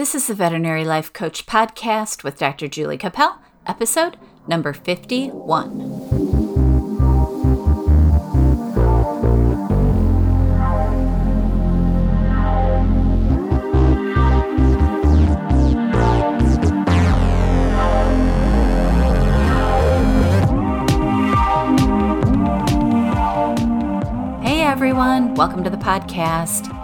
This is the Veterinary Life Coach Podcast with Dr. Julie Cappel, episode number 51. Hey everyone, welcome to the podcast.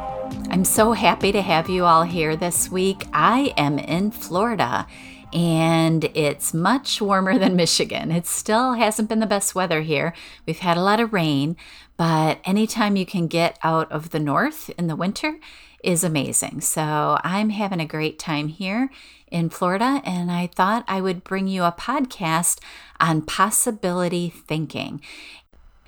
I'm so happy to have you all here this week. I am in Florida and it's much warmer than Michigan. It still hasn't been the best weather here. We've had a lot of rain, but anytime you can get out of the north in the winter is amazing. So I'm having a great time here in Florida, and I thought I would bring you a podcast on possibility thinking.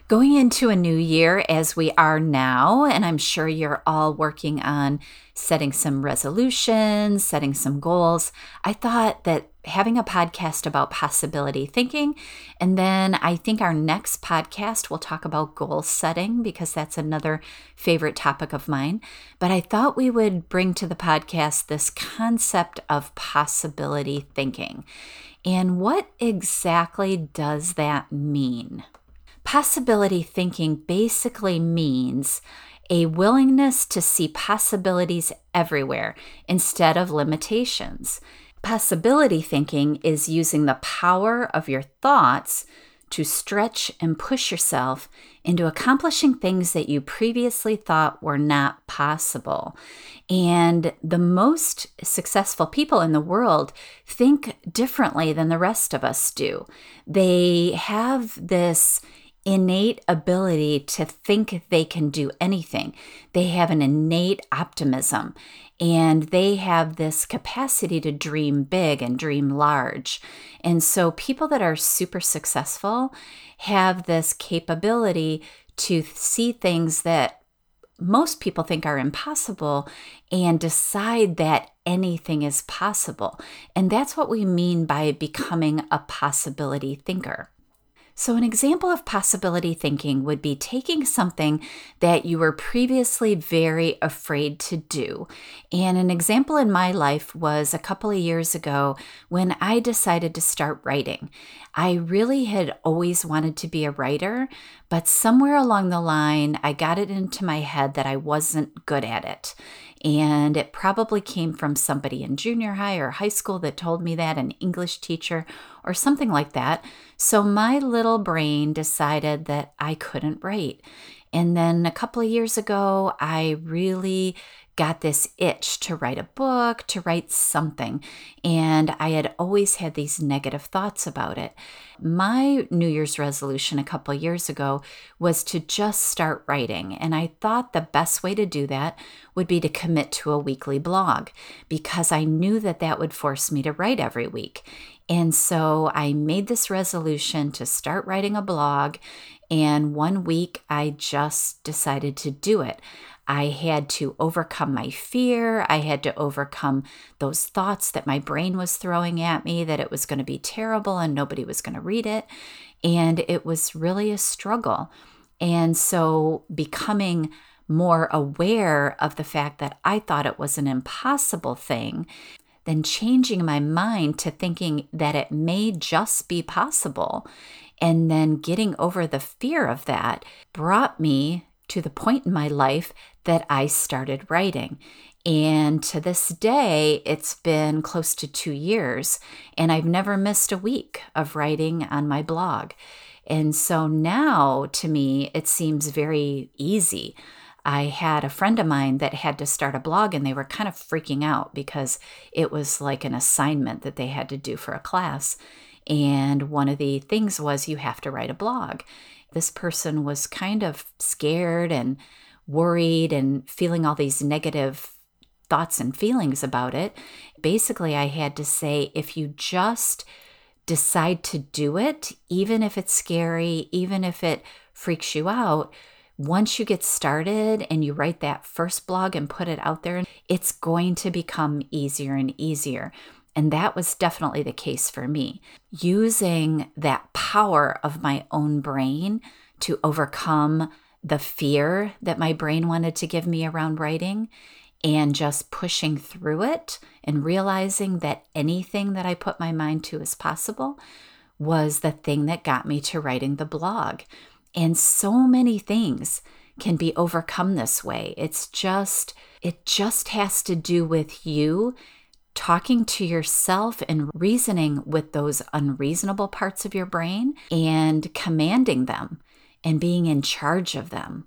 Going into a new year as we are now, and I'm sure you're all working on setting some resolutions, setting some goals, I thought that having a podcast about possibility thinking, and then I think our next podcast will talk about goal setting because that's another favorite topic of mine. But I thought we would bring to the podcast this concept of possibility thinking. And what exactly does that mean? Possibility thinking basically means a willingness to see possibilities everywhere instead of limitations. Possibility thinking is using the power of your thoughts to stretch and push yourself into accomplishing things that you previously thought were not possible. And the most successful people in the world think differently than the rest of us do. They have this innate ability to think they can do anything. They have an innate optimism and they have this capacity to dream big and dream large. And so, people that are super successful have this capability to see things that most people think are impossible and decide that anything is possible. And that's what we mean by becoming a possibility thinker. So, an example of possibility thinking would be taking something that you were previously very afraid to do. And an example in my life was a couple of years ago when I decided to start writing. I really had always wanted to be a writer, but somewhere along the line, I got it into my head that I wasn't good at it. And it probably came from somebody in junior high or high school that told me that, an English teacher or something like that. So my little brain decided that I couldn't write. And then a couple of years ago, I really got this itch to write a book, to write something. And I had always had these negative thoughts about it. My New Year's resolution a couple years ago was to just start writing. And I thought the best way to do that would be to commit to a weekly blog because I knew that that would force me to write every week. And so I made this resolution to start writing a blog. And one week I just decided to do it. I had to overcome my fear. I had to overcome those thoughts that my brain was throwing at me that it was going to be terrible and nobody was going to read it. And it was really a struggle. And so becoming more aware of the fact that I thought it was an impossible thing, then changing my mind to thinking that it may just be possible, and then getting over the fear of that brought me to the point in my life that I started writing. And to this day, it's been close to two years, and I've never missed a week of writing on my blog. And so now to me, it seems very easy. I had a friend of mine that had to start a blog and they were kind of freaking out because it was like an assignment that they had to do for a class. And one of the things was you have to write a blog. This person was kind of scared and worried and feeling all these negative thoughts and feelings about it. Basically, I had to say if you just decide to do it, even if it's scary, even if it freaks you out, once you get started and you write that first blog and put it out there, it's going to become easier and easier. And that was definitely the case for me. Using that power of my own brain to overcome the fear that my brain wanted to give me around writing and just pushing through it and realizing that anything that I put my mind to is possible was the thing that got me to writing the blog. And so many things can be overcome this way. It's just, it just has to do with you talking to yourself and reasoning with those unreasonable parts of your brain and commanding them and being in charge of them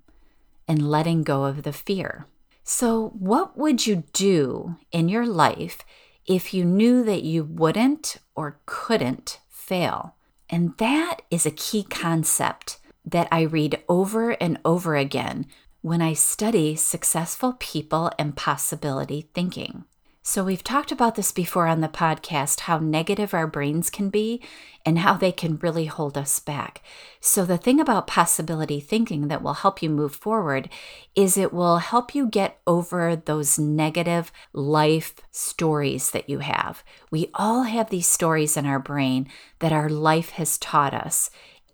and letting go of the fear. So, what would you do in your life if you knew that you wouldn't or couldn't fail? And that is a key concept that I read over and over again when I study successful people and possibility thinking. So, we've talked about this before on the podcast how negative our brains can be and how they can really hold us back. So, the thing about possibility thinking that will help you move forward is it will help you get over those negative life stories that you have. We all have these stories in our brain that our life has taught us.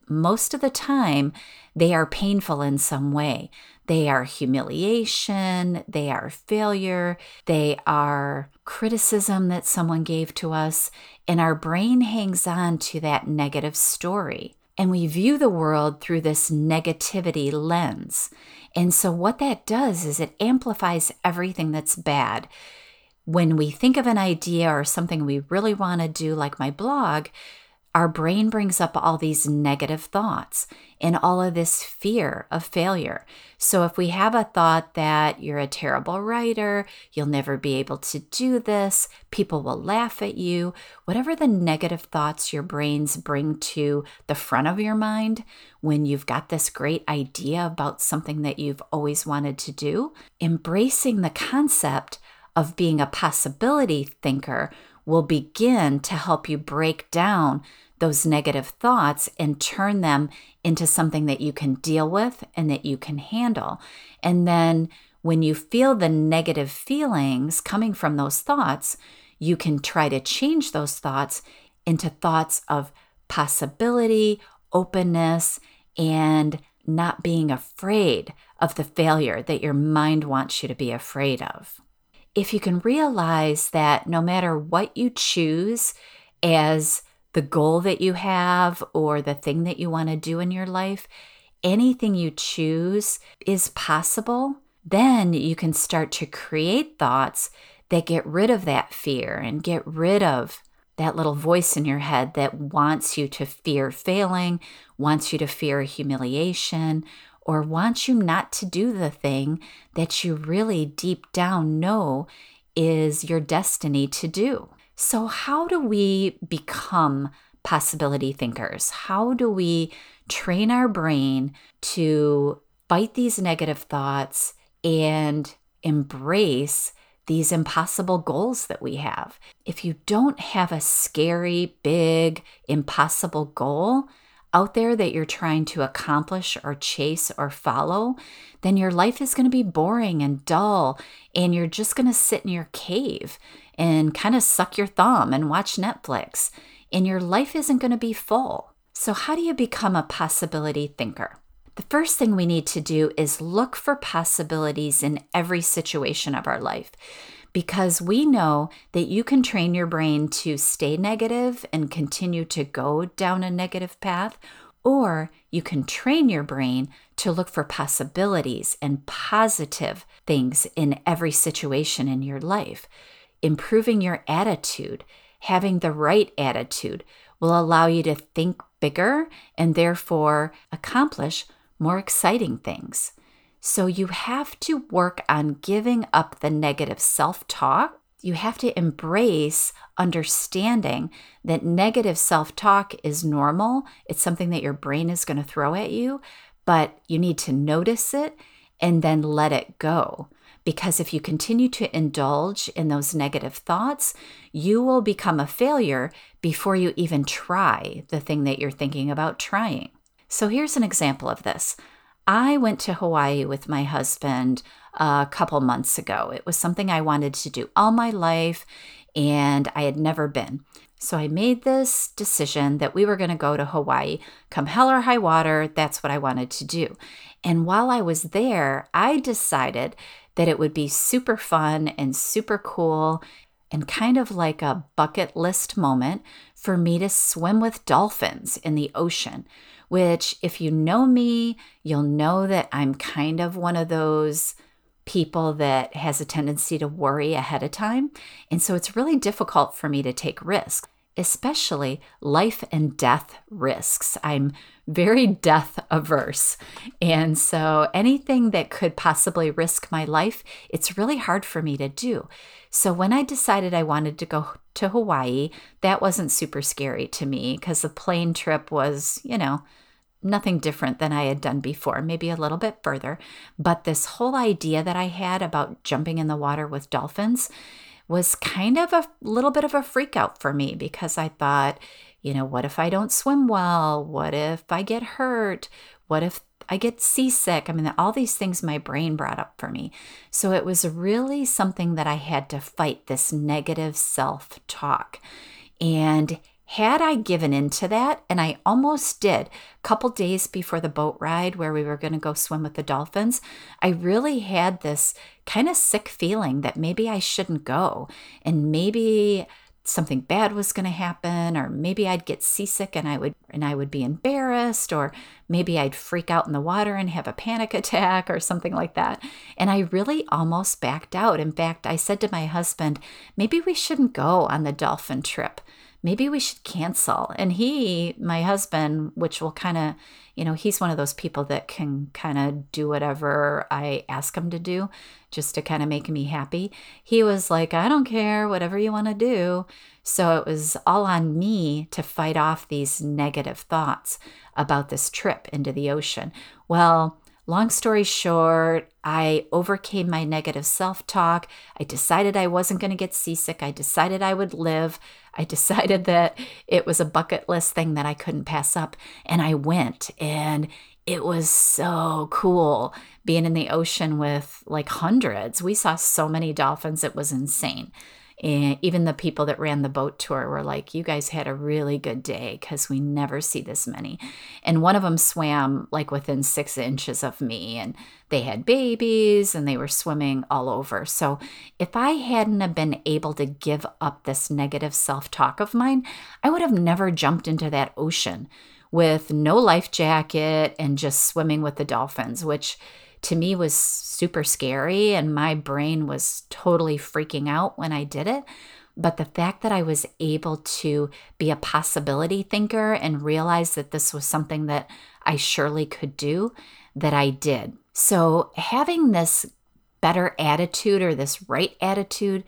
Most of the time, they are painful in some way. They are humiliation, they are failure, they are criticism that someone gave to us, and our brain hangs on to that negative story. And we view the world through this negativity lens. And so, what that does is it amplifies everything that's bad. When we think of an idea or something we really want to do, like my blog, our brain brings up all these negative thoughts and all of this fear of failure. So, if we have a thought that you're a terrible writer, you'll never be able to do this, people will laugh at you, whatever the negative thoughts your brains bring to the front of your mind when you've got this great idea about something that you've always wanted to do, embracing the concept of being a possibility thinker will begin to help you break down those negative thoughts and turn them into something that you can deal with and that you can handle. And then when you feel the negative feelings coming from those thoughts, you can try to change those thoughts into thoughts of possibility, openness, and not being afraid of the failure that your mind wants you to be afraid of. If you can realize that no matter what you choose as the goal that you have or the thing that you want to do in your life, anything you choose is possible, then you can start to create thoughts that get rid of that fear and get rid of that little voice in your head that wants you to fear failing, wants you to fear humiliation, or wants you not to do the thing that you really deep down know is your destiny to do. So, how do we become possibility thinkers? How do we train our brain to fight these negative thoughts and embrace these impossible goals that we have? If you don't have a scary, big, impossible goal, out there that you're trying to accomplish or chase or follow, then your life is going to be boring and dull, and you're just going to sit in your cave and kind of suck your thumb and watch Netflix, and your life isn't going to be full. So, how do you become a possibility thinker? The first thing we need to do is look for possibilities in every situation of our life because we know that you can train your brain to stay negative and continue to go down a negative path, or you can train your brain to look for possibilities and positive things in every situation in your life improving your attitude, having the right attitude will allow you to think bigger and therefore accomplish more exciting things. So you have to work on giving up the negative self talk. You have to embrace understanding that negative self talk is normal. It's something that your brain is going to throw at you, but you need to notice it and then let it go. Because if you continue to indulge in those negative thoughts, you will become a failure before you even try the thing that you're thinking about trying. So here's an example of this. I went to Hawaii with my husband uh, a couple months ago. It was something I wanted to do all my life, and I had never been. So I made this decision that we were going to go to Hawaii. Come hell or high water, that's what I wanted to do. And while I was there, I decided that it would be super fun and super cool and kind of like a bucket list moment for me to swim with dolphins in the ocean. Which, if you know me, you'll know that I'm kind of one of those people that has a tendency to worry ahead of time. And so it's really difficult for me to take risks especially life and death risks. I'm very death averse. And so anything that could possibly risk my life, it's really hard for me to do. So when I decided I wanted to go to Hawaii, that wasn't super scary to me because the plane trip was, you know, nothing different than I had done before, maybe a little bit further. But this whole idea that I had about jumping in the water with dolphins, was kind of a little bit of a freak out for me because I thought, you know, what if I don't swim well? What if I get hurt? What if I get seasick? I mean, all these things my brain brought up for me. So it was really something that I had to fight this negative self talk. And had I given into that, and I almost did, a couple days before the boat ride where we were going to go swim with the dolphins, I really had this kind of sick feeling that maybe I shouldn't go and maybe something bad was going to happen or maybe I'd get seasick and I would and I would be embarrassed or maybe I'd freak out in the water and have a panic attack or something like that. And I really almost backed out. In fact, I said to my husband, maybe we shouldn't go on the dolphin trip maybe we should cancel. And he, my husband, which will kind of, you know, he's one of those people that can kind of do whatever I ask him to do just to kind of make me happy. He was like, I don't care, whatever you want to do. So it was all on me to fight off these negative thoughts about this trip into the ocean. Well, Long story short, I overcame my negative self talk. I decided I wasn't going to get seasick. I decided I would live. I decided that it was a bucket list thing that I couldn't pass up. And I went, and it was so cool being in the ocean with like hundreds. We saw so many dolphins, it was insane. And even the people that ran the boat tour were like, You guys had a really good day because we never see this many. And one of them swam like within six inches of me, and they had babies and they were swimming all over. So if I hadn't have been able to give up this negative self talk of mine, I would have never jumped into that ocean with no life jacket and just swimming with the dolphins, which to me was super scary and my brain was totally freaking out when I did it. But the fact that I was able to be a possibility thinker and realize that this was something that I surely could do, that I did. So having this better attitude or this right attitude,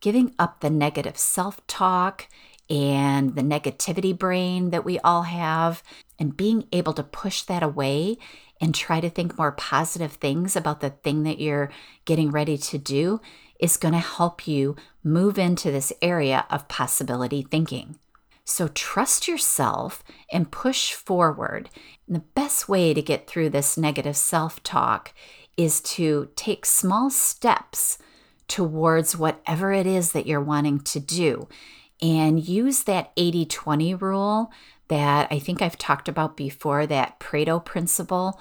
giving up the negative self talk and the negativity brain that we all have, and being able to push that away and try to think more positive things about the thing that you're getting ready to do is going to help you move into this area of possibility thinking. So trust yourself and push forward. And the best way to get through this negative self talk is to take small steps towards whatever it is that you're wanting to do and use that 80 20 rule that I think I've talked about before, that Pareto principle,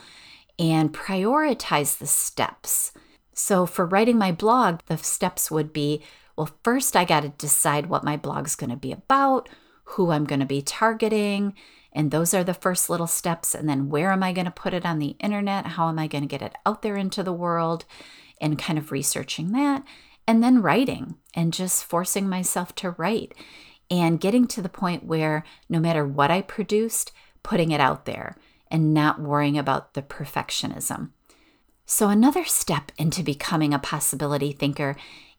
and prioritize the steps. So, for writing my blog, the steps would be well, first, I got to decide what my blog's going to be about, who I'm going to be targeting. And those are the first little steps. And then, where am I going to put it on the internet? How am I going to get it out there into the world? And kind of researching that. And then writing and just forcing myself to write and getting to the point where no matter what I produced, putting it out there and not worrying about the perfectionism. So, another step into becoming a possibility thinker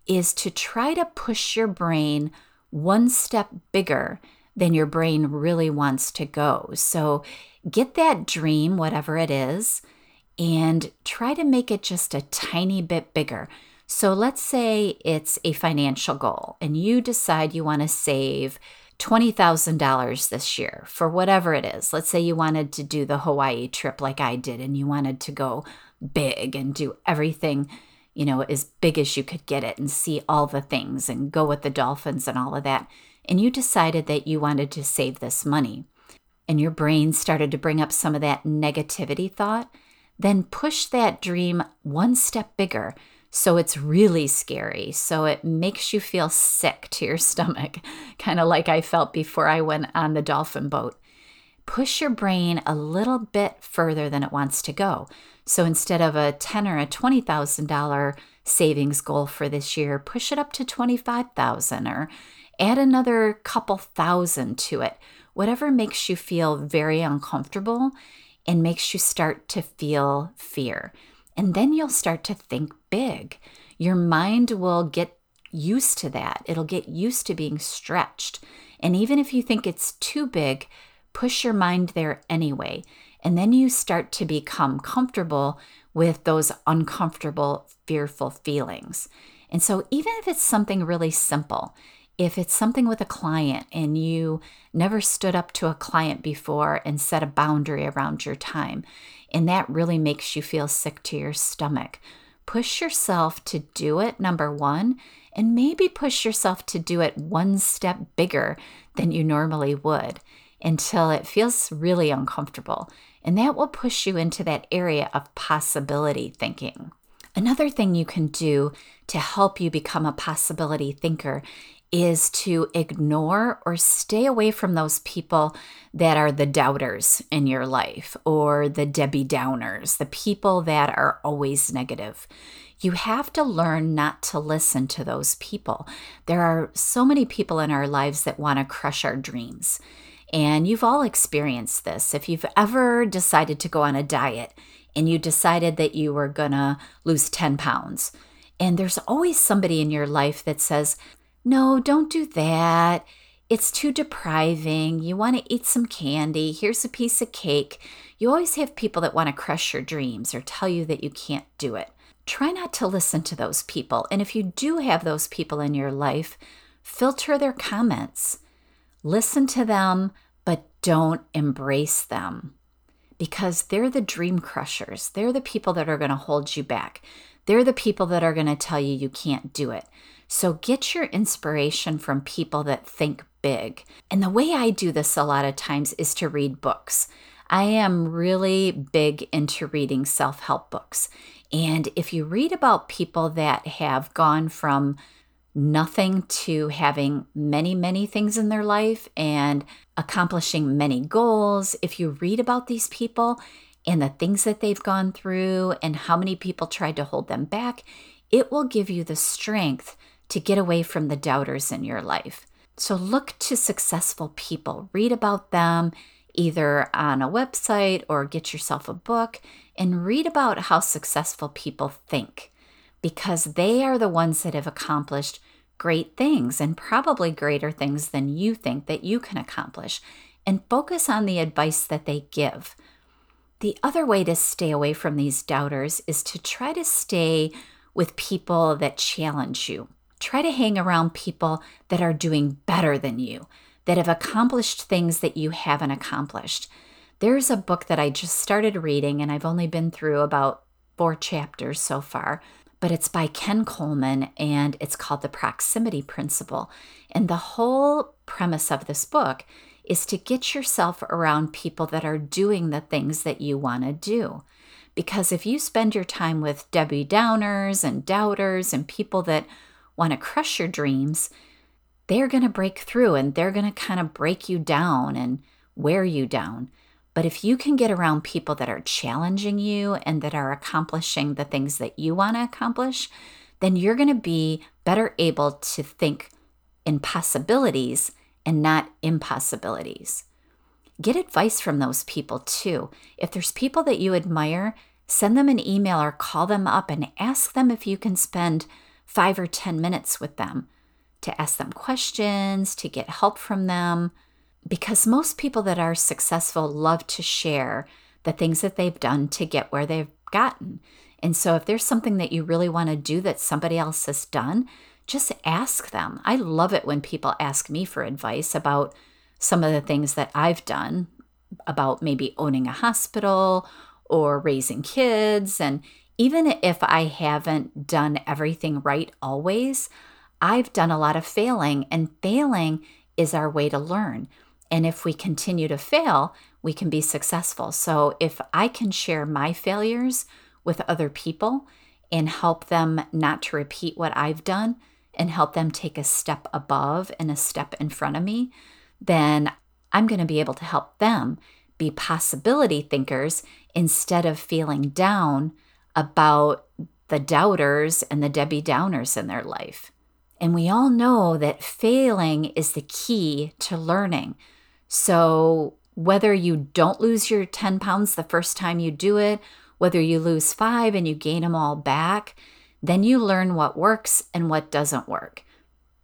is to try to push your brain one step bigger than your brain really wants to go. So, get that dream, whatever it is, and try to make it just a tiny bit bigger. So let's say it's a financial goal and you decide you want to save $20,000 this year for whatever it is. Let's say you wanted to do the Hawaii trip like I did and you wanted to go big and do everything, you know, as big as you could get it and see all the things and go with the dolphins and all of that. And you decided that you wanted to save this money. And your brain started to bring up some of that negativity thought. Then push that dream one step bigger So it's really scary. So it makes you feel sick to your stomach, kind of like I felt before I went on the dolphin boat. Push your brain a little bit further than it wants to go. So instead of a ten or a twenty thousand dollar savings goal for this year, push it up to twenty five thousand or add another couple thousand to it. Whatever makes you feel very uncomfortable and makes you start to feel fear. And then you'll start to think big. Your mind will get used to that. It'll get used to being stretched. And even if you think it's too big, push your mind there anyway. And then you start to become comfortable with those uncomfortable, fearful feelings. And so, even if it's something really simple, if it's something with a client and you never stood up to a client before and set a boundary around your time, and that really makes you feel sick to your stomach, push yourself to do it, number one, and maybe push yourself to do it one step bigger than you normally would until it feels really uncomfortable. And that will push you into that area of possibility thinking. Another thing you can do to help you become a possibility thinker is to ignore or stay away from those people that are the doubters in your life or the Debbie Downers, the people that are always negative. You have to learn not to listen to those people. There are so many people in our lives that want to crush our dreams. And you've all experienced this. If you've ever decided to go on a diet and you decided that you were going to lose 10 pounds, and there's always somebody in your life that says, no, don't do that. It's too depriving. You want to eat some candy. Here's a piece of cake. You always have people that want to crush your dreams or tell you that you can't do it. Try not to listen to those people. And if you do have those people in your life, filter their comments. Listen to them, but don't embrace them because they're the dream crushers. They're the people that are going to hold you back. They're the people that are going to tell you you can't do it. So get your inspiration from people that think big. And the way I do this a lot of times is to read books. I am really big into reading self help books. And if you read about people that have gone from nothing to having many, many things in their life and accomplishing many goals, if you read about these people and the things that they've gone through and how many people tried to hold them back, it will give you the strength to get away from the doubters in your life. So look to successful people, read about them either on a website or get yourself a book and read about how successful people think because they are the ones that have accomplished great things and probably greater things than you think that you can accomplish and focus on the advice that they give. The other way to stay away from these doubters is to try to stay with people that challenge you. Try to hang around people that are doing better than you, that have accomplished things that you haven't accomplished. There's a book that I just started reading, and I've only been through about four chapters so far, but it's by Ken Coleman and it's called The Proximity Principle. And the whole premise of this book is to get yourself around people that are doing the things that you want to do. Because if you spend your time with Debbie Downers and doubters and people that want to crush your dreams, they're going to break through and they're going to kind of break you down and wear you down. But if you can get around people that are challenging you and that are accomplishing the things that you want to accomplish, then you're going to be better able to think in possibilities and not impossibilities. Get advice from those people too. If there's people that you admire, send them an email or call them up and ask them if you can spend five or 10 minutes with them to ask them questions, to get help from them. Because most people that are successful love to share the things that they've done to get where they've gotten. And so, if there's something that you really want to do that somebody else has done, just ask them. I love it when people ask me for advice about some of the things that I've done, about maybe owning a hospital or raising kids. And even if I haven't done everything right always, I've done a lot of failing, and failing is our way to learn. And if we continue to fail, we can be successful. So if I can share my failures with other people and help them not to repeat what I've done and help them take a step above and a step in front of me, then I'm going to be able to help them be possibility thinkers instead of feeling down about the doubters and the Debbie Downers in their life. And we all know that failing is the key to learning. So, whether you don't lose your 10 pounds the first time you do it, whether you lose five and you gain them all back, then you learn what works and what doesn't work.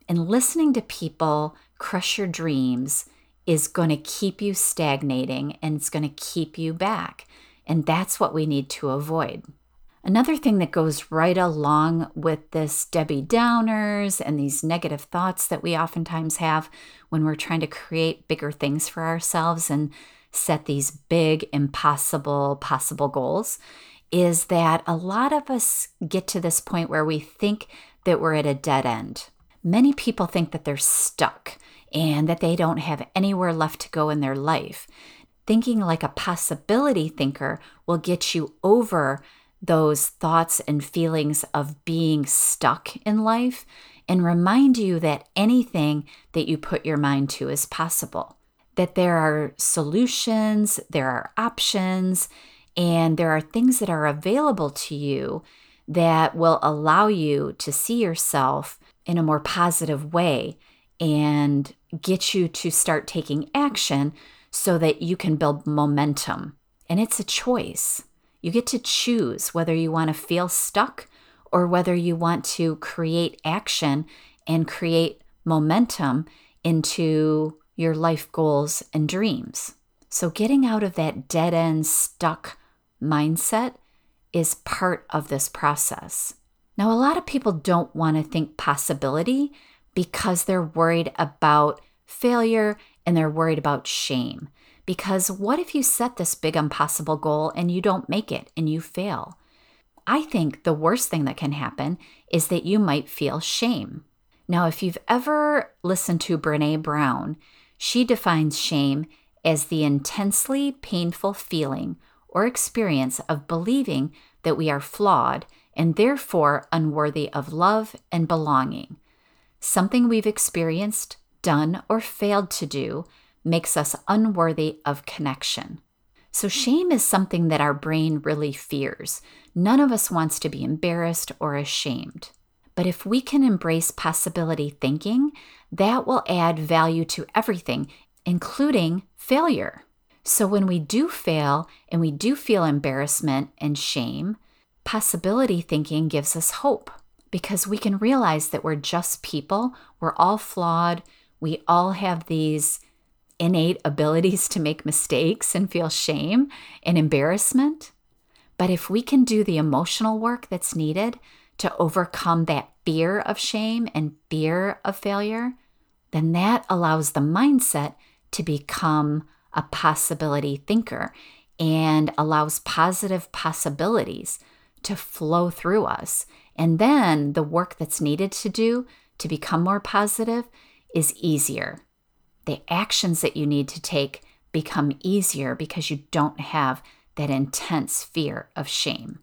And listening to people crush your dreams is going to keep you stagnating and it's going to keep you back. And that's what we need to avoid. Another thing that goes right along with this Debbie Downers and these negative thoughts that we oftentimes have when we're trying to create bigger things for ourselves and set these big, impossible, possible goals is that a lot of us get to this point where we think that we're at a dead end. Many people think that they're stuck and that they don't have anywhere left to go in their life. Thinking like a possibility thinker will get you over those thoughts and feelings of being stuck in life and remind you that anything that you put your mind to is possible, that there are solutions, there are options, and there are things that are available to you that will allow you to see yourself in a more positive way and get you to start taking action so that you can build momentum. And it's a choice. You get to choose whether you want to feel stuck or whether you want to create action and create momentum into your life goals and dreams. So, getting out of that dead end, stuck mindset is part of this process. Now, a lot of people don't want to think possibility because they're worried about failure and they're worried about shame. Because what if you set this big impossible goal and you don't make it and you fail? I think the worst thing that can happen is that you might feel shame. Now, if you've ever listened to Brene Brown, she defines shame as the intensely painful feeling or experience of believing that we are flawed and therefore unworthy of love and belonging. Something we've experienced, done, or failed to do makes us unworthy of connection. So, shame is something that our brain really fears. None of us wants to be embarrassed or ashamed. But if we can embrace possibility thinking, that will add value to everything, including failure. So, when we do fail and we do feel embarrassment and shame, possibility thinking gives us hope because we can realize that we're just people, we're all flawed, we all have these innate abilities to make mistakes and feel shame and embarrassment. But if we can do the emotional work that's needed to overcome that fear of shame and fear of failure, then that allows the mindset to become a possibility thinker and allows positive possibilities to flow through us. And then the work that's needed to do to become more positive is easier the actions that you need to take become easier because you don't have that intense fear of shame.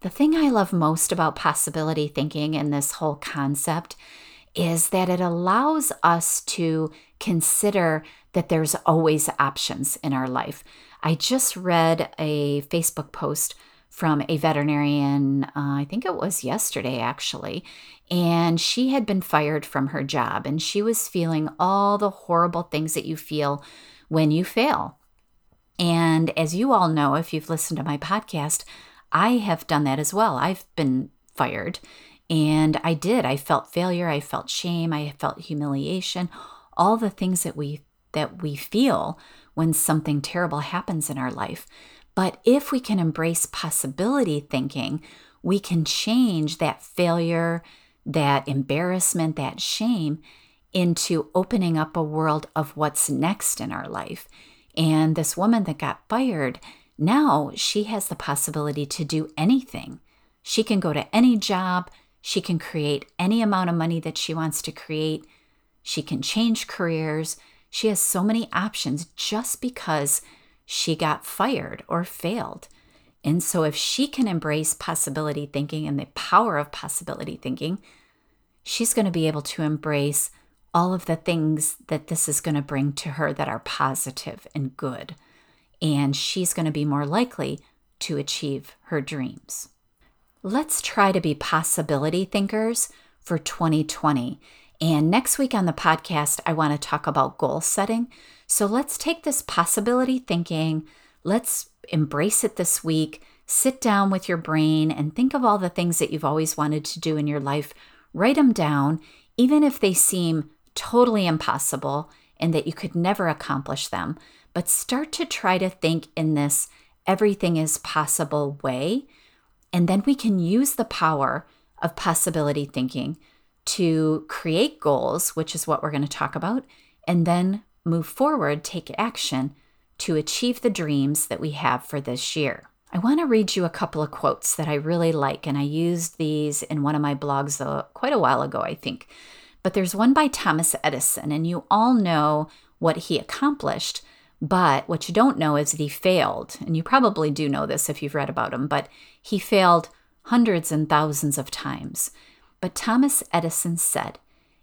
The thing I love most about possibility thinking and this whole concept is that it allows us to consider that there's always options in our life. I just read a Facebook post from a veterinarian, uh, I think it was yesterday actually, and she had been fired from her job and she was feeling all the horrible things that you feel when you fail. And as you all know, if you've listened to my podcast, I have done that as well. I've been fired and I did. I felt failure, I felt shame, I felt humiliation, all the things that we that we feel when something terrible happens in our life. But if we can embrace possibility thinking, we can change that failure, that embarrassment, that shame into opening up a world of what's next in our life. And this woman that got fired, now she has the possibility to do anything. She can go to any job, she can create any amount of money that she wants to create, she can change careers. She has so many options just because she got fired or failed. And so, if she can embrace possibility thinking and the power of possibility thinking, she's going to be able to embrace all of the things that this is going to bring to her that are positive and good. And she's going to be more likely to achieve her dreams. Let's try to be possibility thinkers for 2020. And next week on the podcast, I want to talk about goal setting. So let's take this possibility thinking, let's embrace it this week. Sit down with your brain and think of all the things that you've always wanted to do in your life. Write them down, even if they seem totally impossible and that you could never accomplish them. But start to try to think in this everything is possible way. And then we can use the power of possibility thinking to create goals, which is what we're going to talk about, and then move forward, take action to achieve the dreams that we have for this year. I want to read you a couple of quotes that I really like, and I used these in one of my blogs uh, quite a while ago, I think. But there's one by Thomas Edison, and you all know what he accomplished. But what you don't know is that he failed. And you probably do know this if you've read about him, but he failed hundreds and thousands of times. But Thomas Edison said,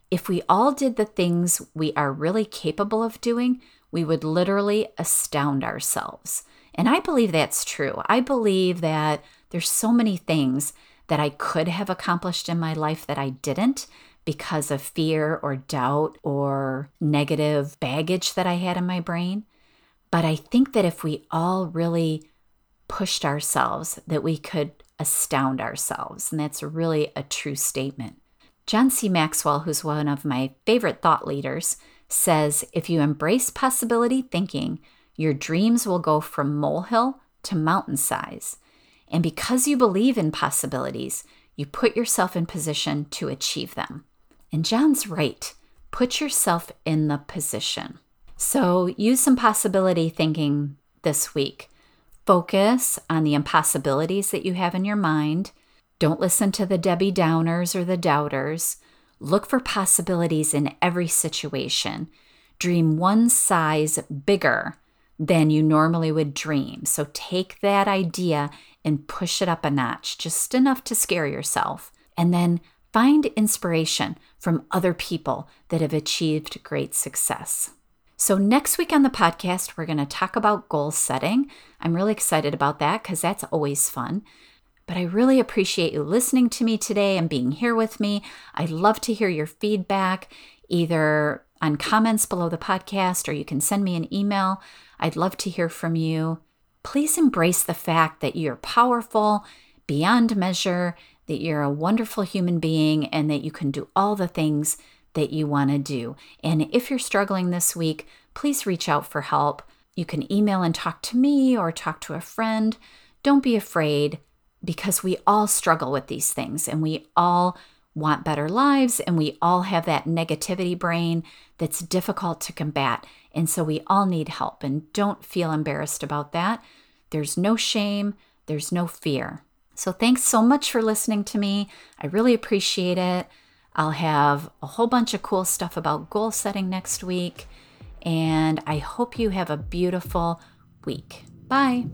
if we all did the things we are really capable of doing, we would literally astound ourselves. And I believe that's true. I believe that there's so many things that I could have accomplished in my life that I didn't because of fear or doubt or negative baggage that I had in my brain. But I think that if we all really pushed ourselves, that we could astound ourselves. And that's really a true statement. John C. Maxwell, who's one of my favorite thought leaders, says if you embrace possibility thinking, your dreams will go from molehill to mountain size. And because you believe in possibilities, you put yourself in position to achieve them. And John's right. Put yourself in the position. So use some possibility thinking this week. Focus on the impossibilities that you have in your mind. Don't listen to the Debbie Downers or the doubters. Look for possibilities in every situation. Dream one size bigger than you normally would dream. So take that idea and push it up a notch, just enough to scare yourself. And then Find inspiration from other people that have achieved great success. So, next week on the podcast, we're going to talk about goal setting. I'm really excited about that because that's always fun. But I really appreciate you listening to me today and being here with me. I'd love to hear your feedback, either on comments below the podcast or you can send me an email. I'd love to hear from you. Please embrace the fact that you're powerful beyond measure that you're a wonderful human being and that you can do all the things that you want to do. And if you're struggling this week, please reach out for help. You can email and talk to me or talk to a friend. Don't be afraid because we all struggle with these things and we all want better lives and we all have that negativity brain that's difficult to combat. And so we all need help and don't feel embarrassed about that. There's no shame, there's no fear. So thanks so much for listening to me. I really appreciate it. I'll have a whole bunch of cool stuff about goal setting next week. And I hope you have a beautiful week. Bye.